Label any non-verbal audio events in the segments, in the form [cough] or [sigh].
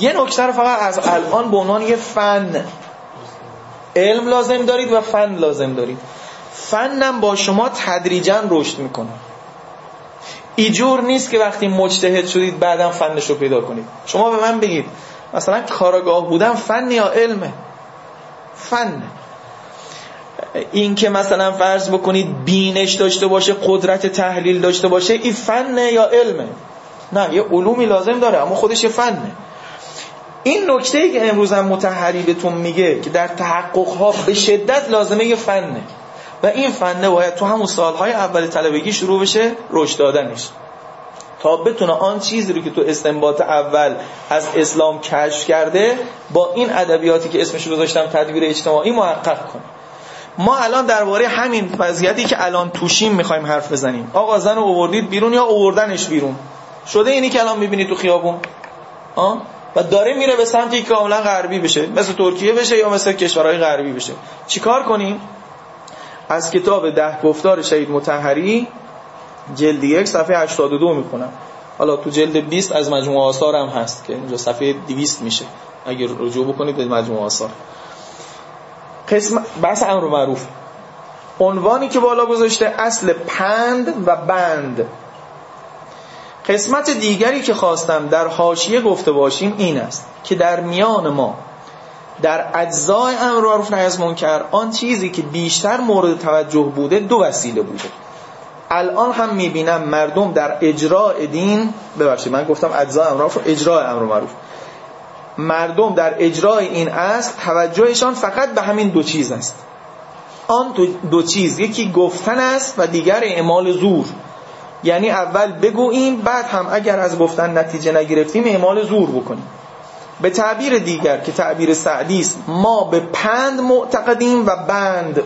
یه نکته رو فقط از الان به عنوان یه فن علم لازم دارید و فن لازم دارید. فنم با شما تدریجا رشد می‌کنه. ایجور نیست که وقتی مجتهد شدید بعدم فنش رو پیدا کنید. شما به من بگید مثلا کارگاه بودن فن یا علمه؟ فن این که مثلا فرض بکنید بینش داشته باشه قدرت تحلیل داشته باشه این فنه یا علمه؟ نه یه علومی لازم داره اما خودش یه فنه. این نکته ای که امروز هم متحری بهتون میگه که در تحقق ها به شدت لازمه یه فنه. و این فنه باید تو همون سالهای اول طلبگی شروع بشه رشد دادنش. تا بتونه آن چیزی رو که تو استنباط اول از اسلام کشف کرده با این ادبیاتی که اسمش رو گذاشتم تدبیر اجتماعی محقق کنه. ما الان درباره همین وضعیتی که الان توشیم می‌خوایم حرف بزنیم. آقا زن رو اووردید بیرون یا اووردنش بیرون؟ شده اینی که الان می‌بینید تو خیابون؟ آه؟ و داره میره به سمتی که کاملا غربی بشه مثل ترکیه بشه یا مثل کشورهای غربی بشه. چیکار کنیم؟ از کتاب ده گفتار شهید متحری جلد یک صفحه 82 می‌کنم حالا تو جلد 20 از مجموعه آثار هم هست که اینجا صفحه 200 میشه. اگر رجوع بکنید به مجموعه آثار. قسم بحث امر معروف. عنوانی که بالا گذاشته اصل پند و بند. قسمت دیگری که خواستم در حاشیه گفته باشیم این است که در میان ما در اجزای امر معروف نهی از منکر آن چیزی که بیشتر مورد توجه بوده دو وسیله بوده. الان هم می‌بینم مردم در اجراع دین ببخشید من گفتم اجزای امر معروف اجراع امر معروف. مردم در اجرای این است توجهشان فقط به همین دو چیز است. آن دو چیز یکی گفتن است و دیگر اعمال زور. یعنی اول بگوییم بعد هم اگر از گفتن نتیجه نگرفتیم اعمال زور بکنیم. به تعبیر دیگر که تعبیر سعدی است ما به پند معتقدیم و بند.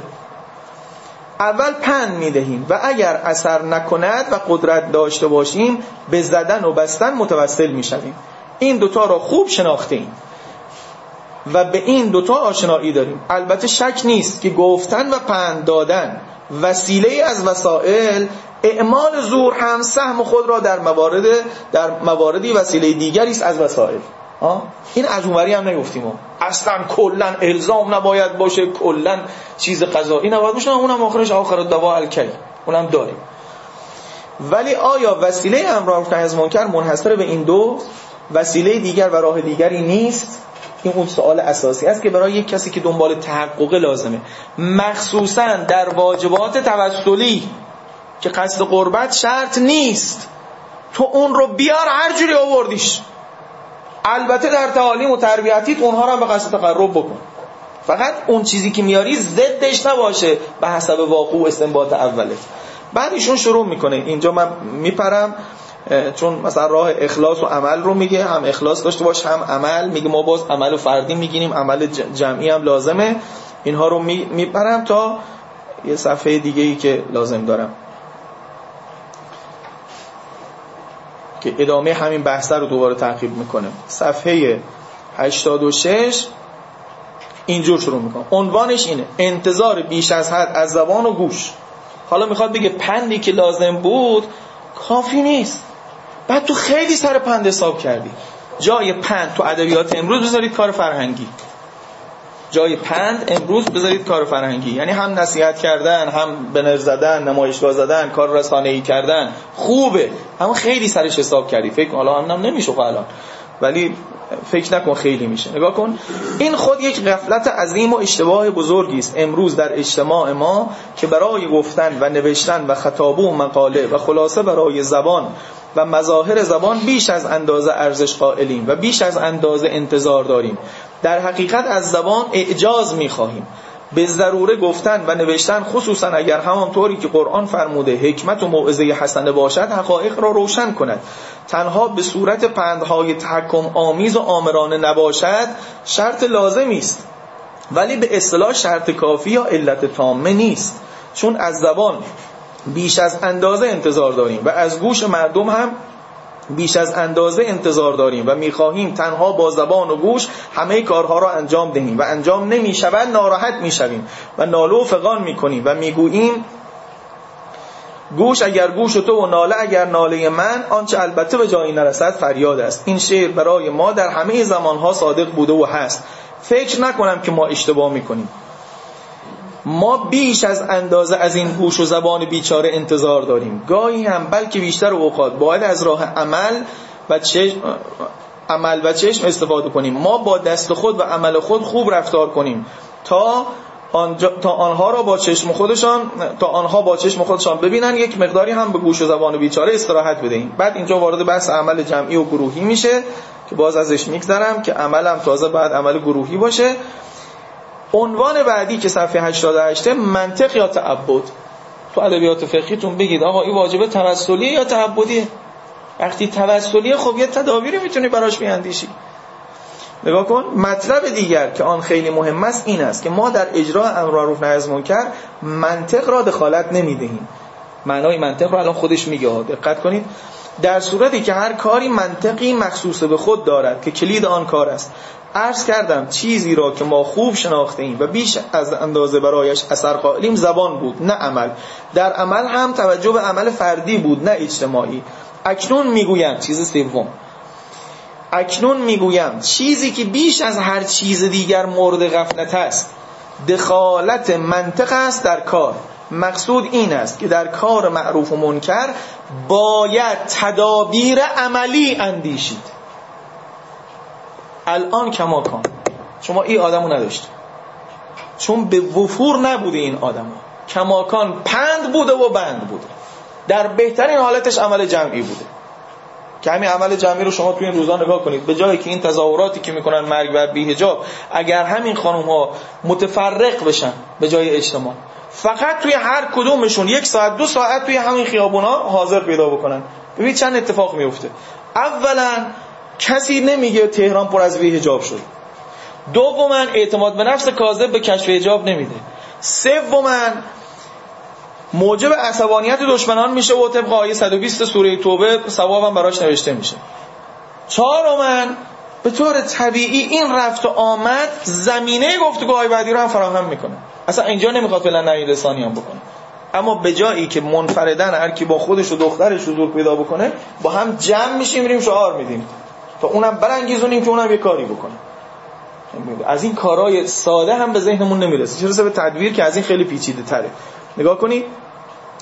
اول پند می‌دهیم و اگر اثر نکند و قدرت داشته باشیم به زدن و بستن متوسل می‌شویم. این دوتا را خوب شناختیم و به این دوتا آشنایی داریم. البته شک نیست که گفتن و پند دادن وسیله از وسائل اعمال زور هم سهم خود را در موارد در مواردی وسیله دیگری است از وسائل. این از اونوری هم نگفتیم. اصلا کلا الزام نباید باشه کلا چیز قضایی نباید باشه. اونم آخرش آخر دوا الکی. اونم داریم. ولی آیا وسیله امر از منکر منحصر به این دو وسیله دیگر و راه دیگری نیست؟ این اون سوال اساسی است که برای یک کسی که دنبال تحقق لازمه. مخصوصا در واجبات توسلی که قصد قربت شرط نیست. تو اون رو بیار هر جوری آوردیش. البته در تعالیم و تربیتیت اونها رو هم به قصد تقرب بکن. فقط اون چیزی که میاری ضدش نباشه به حسب واقع و استنباط اوله. بعد ایشون شروع می‌کنه. اینجا من میپرم چون مثلا راه اخلاص و عمل رو میگه. هم اخلاص داشته باش هم عمل. میگه ما باز عمل و فردی می‌گیریم عمل جمعی هم لازمه. اینها رو میپرم تا یه صفحه دیگه ای که لازم دارم. که ادامه همین بحثه رو دوباره تعقیب می‌کنه. صفحه 86 اینجور شروع می‌کنه. عنوانش اینه. انتظار بیش از حد از زبان و گوش. حالا می‌خواد بگه پندی که لازم بود کافی نیست. بعد تو خیلی سر پند حساب کردی. جای پند تو ادبیات امروز بذارید کار فرهنگی. جای پند امروز بذارید کار فرهنگی. یعنی هم نصیحت کردن هم بنر زدن نمایشگاه زدن کار رسانه‌ای کردن. خوبه. اما خیلی سرش حساب کردی. فکر حالا هم نمیشه الان. ولی فکر نکن خیلی میشه. نگاه کن. این خود یک غفلت عظیم و اشتباه بزرگی است امروز در اجتماع ما که برای گفتن و نوشتن و خطابه و مقاله و خلاصه برای زبان و مظاهر زبان بیش از اندازه ارزش قائلیم و بیش از اندازه انتظار داریم. در حقیقت از زبان اعجاز می‌خواهیم. به ضروره گفتن و نوشتن خصوصا اگر همانطوری که قرآن فرموده حکمت و موعظه حسنه باشد حقایق را روشن کند. تنها به صورت پندهای تحکم آمیز و آمرانه نباشد شرط لازمی است. ولی به اصطلاح شرط کافی یا علت تامه نیست. چون از زبان بیش از اندازه انتظار داریم و از گوش مردم هم بیش از اندازه انتظار داریم و می‌خواهیم تنها با زبان و گوش همه کارها را انجام دهیم و انجام نمی‌شود ناراحت می‌شویم و نالو و فقان می‌کنیم و می‌گوییم گوش اگر گوش تو و ناله اگر ناله من آنچه البته به جایی نرسد فریاد است. این شعر برای ما در همه زمانها صادق بوده و هست. فکر نکنم که ما اشتباه می‌کنیم. ما بیش از اندازه از این گوش و زبان بیچاره انتظار داریم. گاهی هم بلکه بیشتر اوقات باید از راه عمل و چشم عمل و چشم استفاده کنیم. ما با دست خود و عمل خود خوب رفتار کنیم. تا تا آنها را با چشم خودشان تا آنها با چشم خودشان ببینن یک مقداری هم به گوش و زبان بیچاره استراحت بدهیم. بعد اینجا وارد بحث عمل جمعی و گروهی میشه که باز ازش میگذرم که عملم تازه بعد عمل گروهی باشه. عنوان بعدی که صفحه 88 منطق یا تعبد؟ تو ادبیات فقهیتون بگید آقا این واجبه توسلیه یا تعبدیه؟ وقتی توسلیه خب یه تدابیری می‌تونی براش بیاندیشی. نگاه کن مطلب دیگر که آن خیلی مهم است این است که ما در اجرا امر معروف نهی از منکر منطق را دخالت نمی‌دهیم. معنای منطق رو الان خودش میگه دقت کنید. در صورتی که هر کاری منطقی مخصوص به خود دارد که کلید آن کار است. عرض کردم چیزی را که ما خوب شناخته ایم و بیش از اندازه برایش اثر قائلیم زبان بود نه عمل. در عمل هم توجه به عمل فردی بود نه اجتماعی. اکنون می‌گویم چیز سوم. اکنون می‌گویم چیزی که بیش از هر چیز دیگر مورد غفلت است دخالت منطق است در کار. مقصود این است که در کار معروف و منکر باید تدابیر عملی اندیشید. الان کما کن. شما این آدمو نداشت چون به وفور نبوده این آدم کماکان پند بوده و بند بوده. در بهترین حالتش عمل جمعی بوده. که همین عمل جمعی رو شما توی این روزا نگاه کنید. به جایی که این تظاهراتی که می‌کنن مرگ بر بیهجاب اگر همین خانم ها متفرق بشن به جای اجتماع فقط توی هر کدومشون یک ساعت دو ساعت توی همین خیابونا حاضر پیدا بکنن. ببینید چند اتفاق میفته اولا کسی نمیگه تهران پر از حجاب شد. دوما اعتماد به نفس کاذب به کشف حجاب نمیده. سوما موجب عصبانیت دشمنان میشه و طبق آیه 120 سوره توبه ثوابم براش نوشته میشه. چهارما به طور طبیعی این رفت و آمد زمینه گفتگوهای بعدی رو هم فراهم می‌کنه. اصلا اینجا نمی‌خواد فعلا نهی لسانی هم بکنه. اما به جایی که منفردن هر کی با خودش و دخترش حضور پیدا بکنه با هم جمع میشیم میریم شعار میدیم. تا اونم برانگیزونیم که اونم یه کاری بکنه. از این کارهای ساده هم به ذهنمون نمی‌رسه. چرا به تدبیر که از این خیلی پیچیده تره نگاه کنید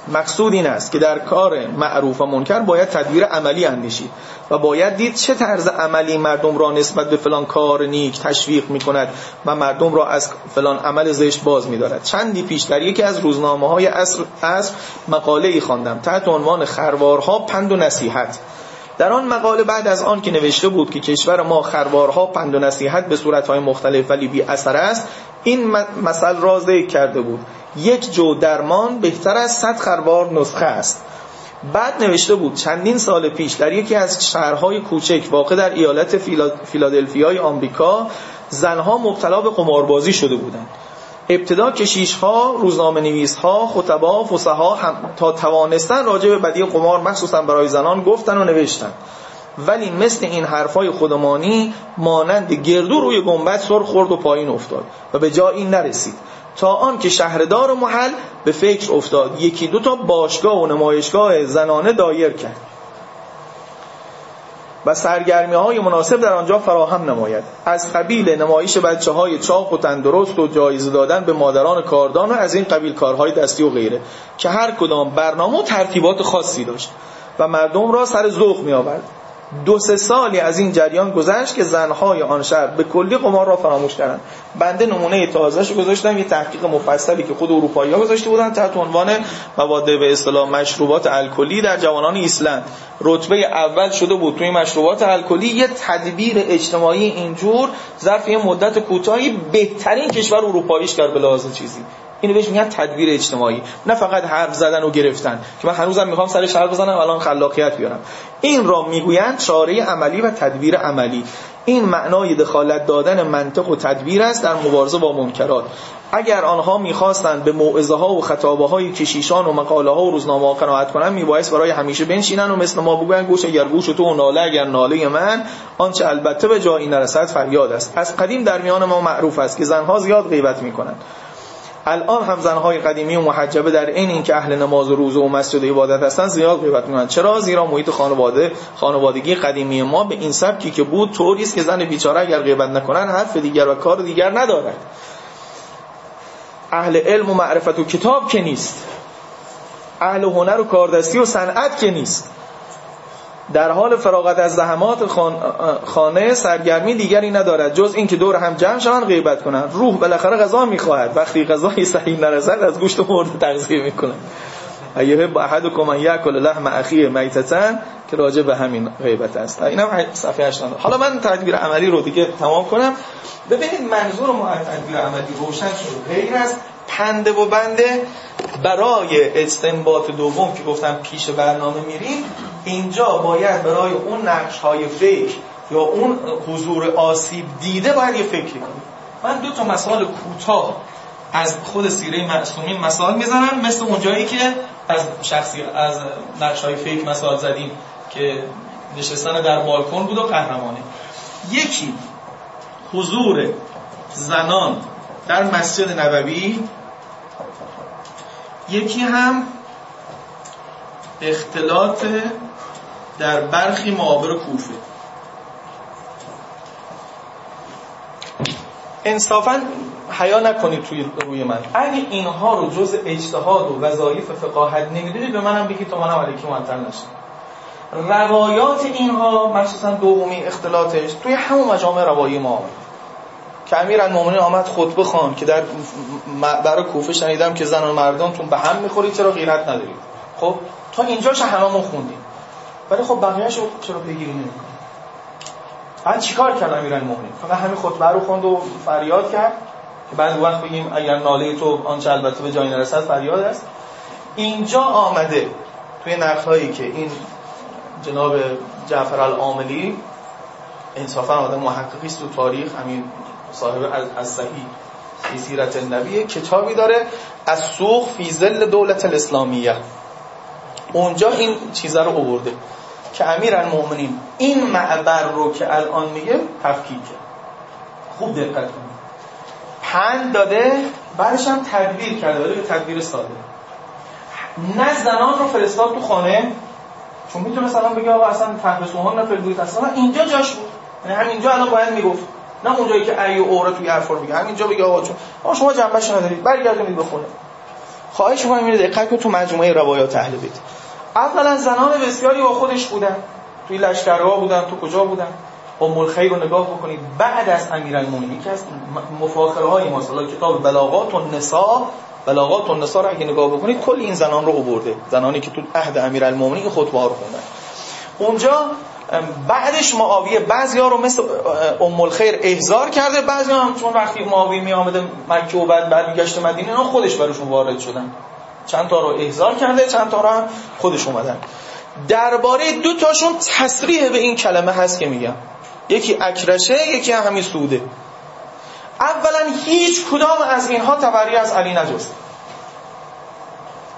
مقصود این است که در کار معروف و منکر باید تدبیر عملی اندیشید و باید دید چه طرز عملی مردم را نسبت به فلان کار نیک تشویق می کند و مردم را از فلان عمل زشت باز می دارد چندی پیش در یکی از روزنامه های اصر, اصر مقاله ای خواندم. تحت عنوان خروارها پند و نصیحت. در آن مقاله بعد از آن که نوشته بود که کشور ما خروارها پند و نصیحت به صورتهای مختلف ولی بی اثر است این مثل را ذکر کرده بود. یک جو درمان بهتر از صد خروار نسخه است. بعد نوشته بود چندین سال پیش در یکی از شهرهای کوچک واقع در ایالت فیلادلفیای آمریکا زنها مبتلا به قماربازی شده بودند. ابتدا کشیش ها روزنامه نویس ها خطبا فسها هم تا توانستن راجع به بدی قمار مخصوصا برای زنان گفتن و نوشتن. ولی مثل این حرفای خودمانی مانند گردو روی گنبد سر خورد و پایین افتاد و به جایی نرسید. تا آن که شهردار و محل به فکر افتاد. یکی دو تا باشگاه و نمایشگاه زنانه دایر کرد. و سرگرمی های مناسب در آنجا فراهم نماید. از قبیل نمایش بچه های چاق و تندرست و جایزه دادن به مادران کاردان و از این قبیل کارهای دستی و غیره که هر کدام برنامه و ترتیبات خاصی داشت و مردم را سر ذوق می آورد دو سه سالی از این جریان گذشت که زنهای آن شهر به کلی قمار را فراموش کردند بنده نمونه تازهش گذاشتم یه تحقیق مفصلی که خود اروپایی ها گذاشته بودن تحت عنوان مواد به اصطلاح مشروبات الکلی در جوانان ایسلند. رتبه اول شده بود توی مشروبات الکلی. یه تدبیر اجتماعی اینجور ظرف یه مدت کوتاهی بهترین کشور اروپاییش کرد به لحاظ چیزی. اینو بهش میگن تدبیر اجتماعی. نه فقط حرف زدن و گرفتن که من هنوزم می‌خوام سر حرف بزنم الان خلاقیت بیارم. این را می‌گویند چاره عملی و تدبیر عملی. این معنای دخالت دادن منطق و تدبیر است در مبارزه با منکرات. اگر آنها می‌خواستند به موعظه ها و خطابه های کشیشان و مقاله ها و روزنامه ها قناعت کنند میبایست برای همیشه بنشینن و مثل ما بگوین گوش اگر گوش تو و ناله اگر ناله من. آنچه البته به جایی نرسد فریاد است. از قدیم در میان ما معروف است که زنها زیاد غیبت می‌کنند. الان هم زنهای قدیمی و محجبه در این این که اهل نماز و روزه و مسجد عبادت هستن زیاد غیبت می‌کنن چرا زیرا محیط خانواده خانوادگی قدیمی ما به این سبکی که بود طوری است که زن بیچاره اگر غیبت نکنن حرف دیگر و کار دیگر ندارد. اهل علم و معرفت و کتاب که نیست. اهل هنر و کاردستی و صنعت که نیست. در حال فراغت از زحمات خانه سرگرمی دیگری ندارد. جز اینکه دور هم جمع شوند غیبت کنند. روح بالاخره غذا می‌خواهد. وقتی غذای صحیح نرسد از گوشت مرده تغذیه می‌کنه. ایه با احدکم ان یاکل لحم اخیه میتتن که راجع به همین غیبت است. اینم صفحه 80 حالا من تدبیر عملی رو دیگه تمام کنم. ببینید منظور ما تدبیر عملی روشن شد غیر از پنده و بنده برای استنباط دوم که گفتم پیش برنامه میریم اینجا باید برای اون نقش های فکر یا اون حضور آسیب دیده باید یه فکری کنیم من دو تا مثال کوتاه از خود سیره معصومین مثال می‌زنم مثل اونجایی که از شخصی از نقش های فکر مثال زدیم که نشستن در بالکن بود و قهرمانه. یکی حضور زنان در مسجد نبوی. یکی هم اختلاط در برخی معابر کوفه. انصافا حیا نکنید توی روی من. اگه اینها رو جز اجتهاد و وظایف فقاهت نمی‌دونید به منم بگید تا منم علیکی معطل نشم روایات اینها مخصوصا دومی اختلاطش توی همون مجامع روایی ما که امیر آمد خطبه خان که در برای کوفه شنیدم که زن و مردانتون به هم می‌خورید چرا غیرت ندارید؟ خب تا اینجاش هممون خوندیم. ولی خب بقیه‌اش رو چرا پیگیری نمی‌کنه بعد چیکار کرد امیرالمومنین فقط همین خطبه رو خوند و فریاد کرد که بعد وقت بگیم اگر ناله تو آنچه البته به جای نرسد فریاد است. اینجا آمده توی نقل‌هایی که این جناب جعفر العاملی انصافا آدم محققی است تو تاریخ همین صاحب از صحیح سیرت النبی کتابی داره از سوخ فی زل دولت الاسلامیه. اونجا این چیزا رو آورده. که امیر المؤمنین این معبر رو که الان میگه تفکیک خوب دقت کنید. پند داده بعدش هم تدبیر کرده ولی به تدبیر ساده. نه زنان رو فرستاد تو خانه چون می‌تونه مثلا بگه آقا اصلا تحبس مهان نفر اصلا اینجا جاش بود. یعنی همینجا الان باید می‌گفت. نه اونجایی که ای و توی حرفا میگه. همینجا بگه آقا چون آقا شما جنبش ندارید. برگردید به خونه. خواهش می‌کنم اینو دقت تو مجموعه روایات اهل بیت. اولا زنان بسیاری با خودش بودن. توی لشکرگاه بودن تو کجا بودن؟ ام الخیر رو نگاه بکنید. بعد از امیرالمومنین یکی از مفاخره های ما کتاب بلاغات النساء. بلاغات النساء رو اگه نگاه بکنید کل این زنان رو آورده. زنانی که تو عهد امیرالمومنین خطبه ها رو خوندن اونجا بعدش معاویه بعضیا رو مثل ام الخیر احضار کرده. بعضی هم چون وقتی معاویه می آمده مکه و بعد برمیگشت مدینه اینا خودش براشون وارد شدن. چند تا رو احضار کرده چند تا رو هم خودش اومدن. درباره دو تاشون تصریح به این کلمه هست که میگم. یکی اکرشه یکی همین سوده اولا هیچ کدام از اینها تبری از علی نجست.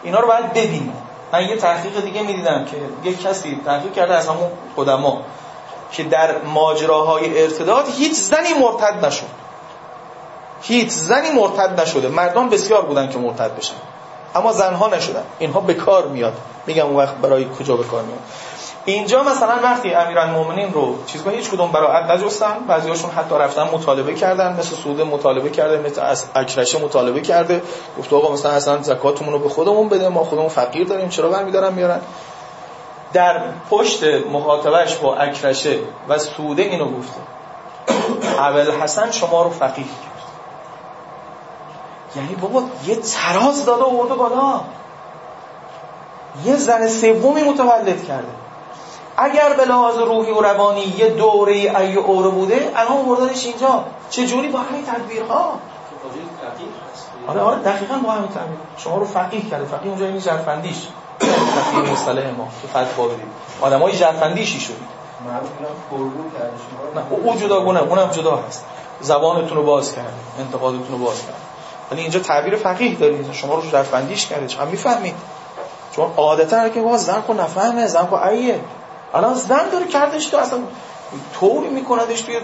اینا رو باید ببینیم. من یه تحقیق دیگه می‌دیدم که یک کسی تحقیق کرده از همون قدما که در ماجراهای ارتداد هیچ زنی مرتد نشد. هیچ زنی مرتد نشده. مردان بسیار بودن که مرتد بشن. اما زنها نشدن. اینها به کار میاد. میگم اون وقت برای کجا به کار میاد. اینجا مثلا وقتی امیرالمومنین رو چیزها هیچ کدوم براعت نجستن بعضیاشون حتی رفتن مطالبه کردن مثل سود مطالبه کرده مثل اکرشه مطالبه کرده. گفت آقا مثلا اصلا زکاتمون رو به خودمون بده ما خودمون فقیر داریم چرا برمیدارن میارن؟ در پشت مخاطبش با اکرشه و سوده اینو گفته. [coughs] اول حسن شما رو فقیر یعنی بابا یه تراز داده و بالا. یه زن سومی متولد کرده. اگر به لحاظ روحی و روانی یه دوره ای اوره بوده الان بردنش اینجا. چه جوری با همین تدبیرها؟ آره آره دقیقاً با همین تدبیر. شما رو فقیه کرده. فقیه اونجا این جرفندیش فقیه مصطلح ما. که فتوا بدید آدمای جرفندیشی شدید نه او جداگونه. اونم جدا هست. زبانتون رو باز کرد. انتقادتون رو باز کرد. ولی اینجا تعبیر فقیه دارید شما رو جرفندیش کرده. چون می‌فهمید. چون عادتا که باز زن کو نفهمه زن کو ایه الان زن داره کردش تو اصلا طوری میکندش توی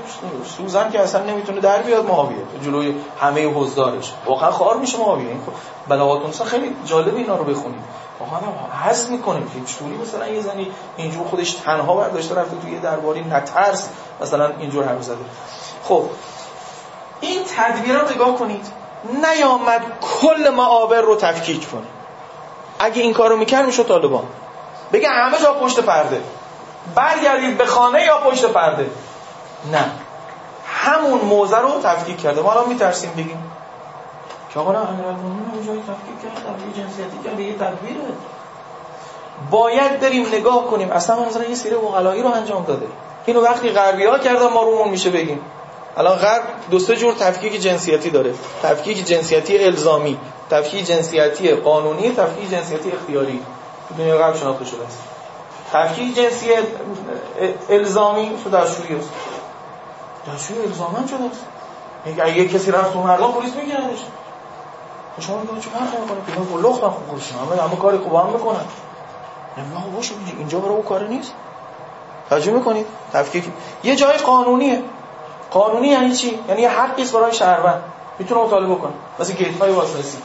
سوزن که اصلا نمی‌تونه در بیاد معاویه. جلوی همه حضارش. واقعا خار میشه معاویه. خب بلاغات خیلی جالب اینا رو بخونید. واقعا حس می‌کنه. که چطوری مثلا یه زنی اینجور خودش تنها برداشته رفته توی درباری نترس مثلا اینجور حرف زده. خب این تدبیر نگاه کنید. نیامد کل معابر رو تفکیک کنه. اگه این کارو می‌کرد می‌شد طالبان. بگه همه جا پشت پرده. برگردید به خانه یا پشت پرده. نه. همون موزه رو تفکیک کرده ما الان میترسیم بگیم. که آقا نه امیرالمومنین تفکیک کرد یه جنسیتی کرده یه تدبیره باید بریم نگاه کنیم. اصلا مثلا یه سری وقلایی رو انجام داده. اینو وقتی غربی ها کردن ما رومون میشه بگیم. الان غرب دو سه جور تفکیک جنسیتی داره. تفکیک جنسیتی الزامی تفکیک جنسیتی قانونی تفکیک جنسیتی اختیاری. دنیا غرب شناخته شده است. تفکیک جنسی الزامی تو دستشویی است. دستشویی الزامن شده است. اگه کسی رفت تو مردم پلیس میگیردش خب شما میگه چه فرقی می‌کنه؟ که لخت هم خوب همه همه کاری خوب هم می‌کنن. نه باشه اینجا برای او کار نیست. توجه می‌کنید؟ تفکیک یه جای قانونیه. قانونی یعنی چی؟ یعنی حقی است برای شهروند. می‌تونه مطالبه کنه مثل گیت های بازرسی.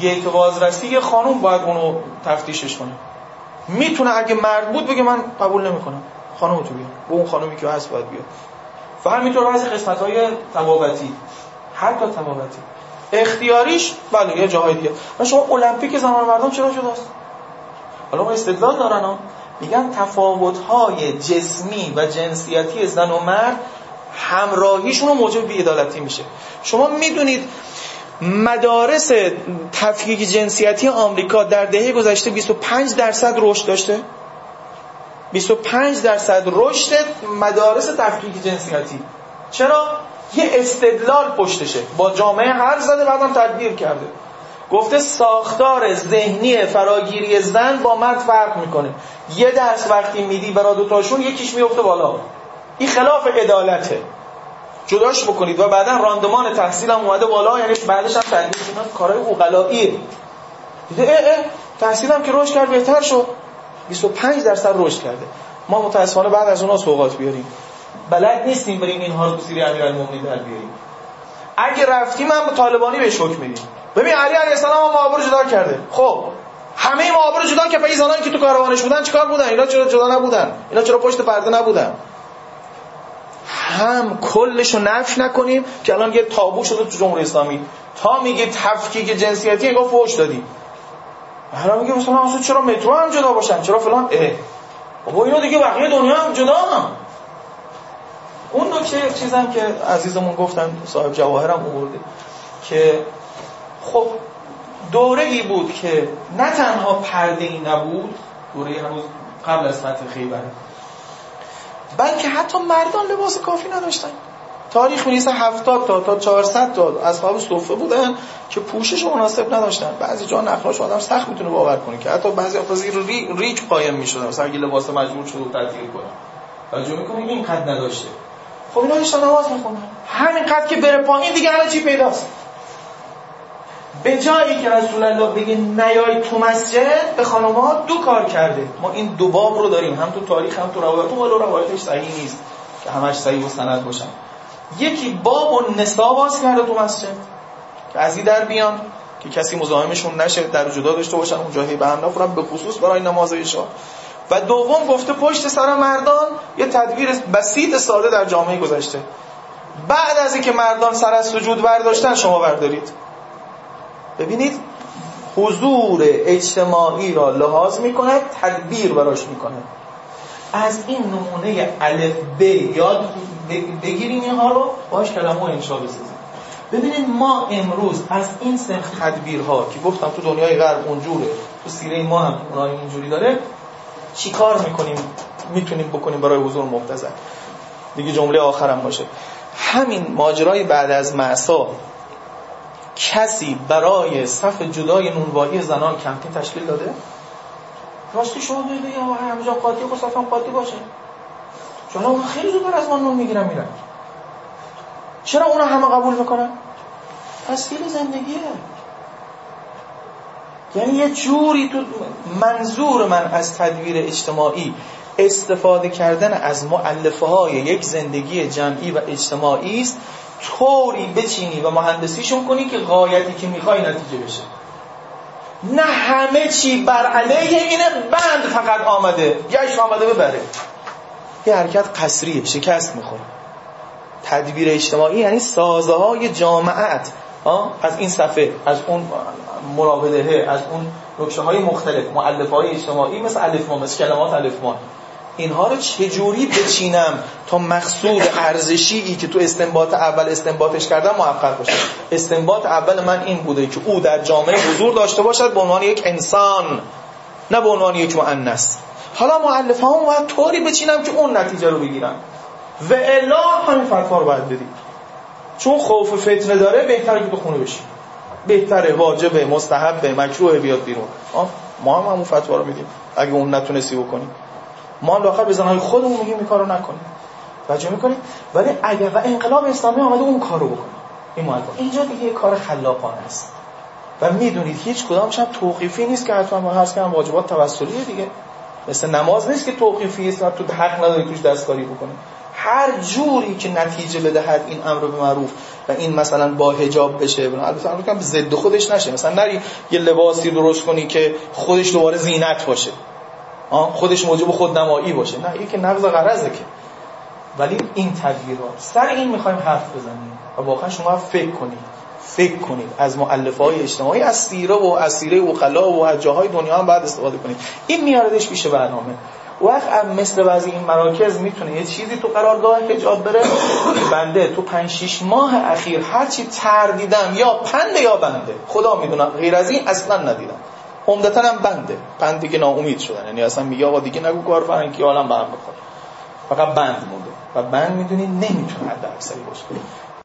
گیت بازرسی یه خانوم باید اونو تفتیشش کنه. می‌تونه اگه مرد بود بگه من قبول نمی‌کنم. خانم تو بیا و اون خانومی که هست باید بیاد و همینطور بعضی قسمت های تبابتی حتی تبابتی اختیاریش بله یه جاهای دیگه. و شما المپیک زمان مردم چرا شده است حالا ما استدلال دارن ها. میگن تفاوت های جسمی و جنسیتی زن و مرد همراهیشون موجب بیعدالتی میشه. شما می‌دونید مدارس تفکیک جنسیتی آمریکا در دهه گذشته 25 درصد رشد داشته؟ 25 درصد رشد مدارس تفکیک جنسیتی. چرا؟ یه استدلال پشتشه. با جامعه هر زده بعدم تدبیر کرده. گفته ساختار ذهنی فراگیری زن با مرد فرق می‌کنه. یه درس وقتی میدی برای دوتاشون یکیش میفته بالا. این خلاف عدالته. جداش بکنید. و بعدا راندمان تحصیل هم اومده بالا یعنی بعدش هم تدبیر اینا کارهای اوغلاییه دیده اه اه تحصیلم که رشد کرد بهتر شد. 25 درصد رشد کرده. ما متاسفانه بعد از اونها سوغات بیاریم. بلد نیستیم بریم اینها رو سیری امیرالمومنین در بیاریم. اگه رفتیم هم طالبانی بهش حکم میدیم. ببین علی علیه السلام هم جدا کرده. خب همه معابر جدا که پای زنانی که تو کاروانش بودن چیکار بودن؟ اینا چرا جدا نبودن؟ اینا چرا پشت پرده نبودن؟ هم کلش رو نفی نکنیم که الان یه تابو شده تو جمهوری اسلامی. تا میگه تفکیک جنسیتی انگار فوش دادی حالا میگه مثلا اصلا چرا مترو هم جدا باشن؟ چرا فلان؟ اه. بابا اینو دیگه بقیه دنیا هم جدا هم. اون نکته چیزم که عزیزمون گفتن صاحب جواهرم آورده که خب دوره ای بود که نه تنها پرده ای نبود دوره هنوز قبل از فتح خیبر بلکه حتی مردان لباس کافی نداشتن. تاریخ میریسه هفتاد تا تا 400 تا اصحاب صفه بودن که پوشش مناسب نداشتن. بعضی جا نخلاش آدم سخت می‌تونه باور کنه که حتی بعضی افتا زیر ری، ریچ قایم می‌شدن. مثلا اگه لباس مجبور شده و تدبیر کنه توجه می‌کنه این قد نداشته. خب اینا داشتن نماز می‌خونن. همین قد که بره پایین دیگه همه چی پیداست. به جایی که رسول الله بگه نیای تو مسجد به خانم ها دو کار کرده. ما این دو باب رو داریم. هم تو تاریخ هم تو روایت ولی روایتش صحیح نیست که همش صحیح و سند باشن. یکی باب و نسا باز کرده تو مسجد. که از در بیان که کسی مزاحمشون نشه در جدا داشته باشن اونجا به هم به خصوص برای نماز عشا. و دوم گفته پشت سر مردان یه تدبیر بسیط ساده در جامعه گذاشته بعد از اینکه مردان سر از سجود برداشتن شما بردارید. ببینید حضور اجتماعی را لحاظ می کند تدبیر براش می کند از این نمونه الف ب یاد بگیریم اینها رو باش کلمه انشا بسازیم. ببینید ما امروز از این سنخ تدبیرها که گفتم تو دنیای غرب اونجوره تو سیره ما هم اونها اینجوری داره چیکار می‌کنیم؟ می‌تونیم بکنیم برای حضور مبتذل. دیگه جمله آخرم باشه. همین ماجرای بعد از معصا کسی برای صف جدای نونوایی زنان کمپین تشکیل داده؟ راستی شما بگید یا همجا قاطی و صفم قاطی باشه چون خیلی زودتر از من نون می‌گیرن میرن چرا اونا همه قبول می‌کنن؟ تسهیل زندگیه یعنی یه جوری تو منظور من از تدویر اجتماعی استفاده کردن از معلفه های یک زندگی جمعی و اجتماعی است طوری بچینی و مهندسیشون کنی که غایتی که می‌خوای نتیجه بشه. نه همه چی بر علیه اینه بند فقط آمده. گشت آمده ببره یه حرکت قصریه شکست می‌خوره. تدبیر اجتماعی یعنی سازه های جامعت از این صفحه از اون مراوده از اون نکشه های مختلف معلف های اجتماعی مثل الف مثل کلمات الف اینها رو چجوری بچینم تا مقصود ارزشی ای که تو استنباط اول استنباطش کردم موفق باشه؟ استنباط اول من این بوده که او در جامعه حضور داشته باشد به عنوان یک انسان نه به عنوان یک مؤنث. حالا مؤلفه هم باید طوری بچینم که اون نتیجه رو بگیرم. و الا همین فتوا رو باید بدیم. چون خوف فتنه داره بهتره که تو خونه بشی. بهتره واجبه مستحبه مکروه بیاد بیرون. ما هم همون فتوا رو میدیم. اگه اون نتونستی بکنیم ما هم داخل به خودمون میگیم این کارو نکنیم. توجه می‌کنیم ولی اگر و انقلاب اسلامی آمده اون کارو بکنه. این اینجا دیگه یه کار خلاقانه است. و می‌دونید هیچ کدامش هم توقیفی نیست که حتما ما هست که هم واجبات توسلیه دیگه. مثل نماز نیست که توقیفی است و تو حق نداری توش دستکاری بکنی. هر جوری که نتیجه بدهد این امر به معروف و این مثلا با حجاب بشه البته به ضد خودش نشه. مثلا نری یه لباسی درست کنی که خودش دوباره زینت باشه. خودش موجب خودنمایی باشه. نه این که نقض غرضه که. ولی این تغییرات. سر این می‌خوایم حرف بزنیم. و واقعا شما فکر کنید. فکر کنید. از مؤلفه های اجتماعی از سیره و از سیره وکلا و از جاهای دنیا هم باید استفاده کنید. این میاردش پیش برنامه. وقت مثل بعضی این مراکز می‌تونه یه چیزی تو قرارگاه حجاب بره. بنده تو 5 6 ماه اخیر هرچی تردیدم یا پنده یا بنده. خدا می‌دونه غیر از این اصلا ندیدم. عمدتا هم بنده. بند دیگه ناامید شدن. یعنی اصلا میگه آقا دیگه نگو کار فرنگی حالا برم بخور فقط بند مونده. و بند می‌دونی نمی‌تونه حد اکثری باشه.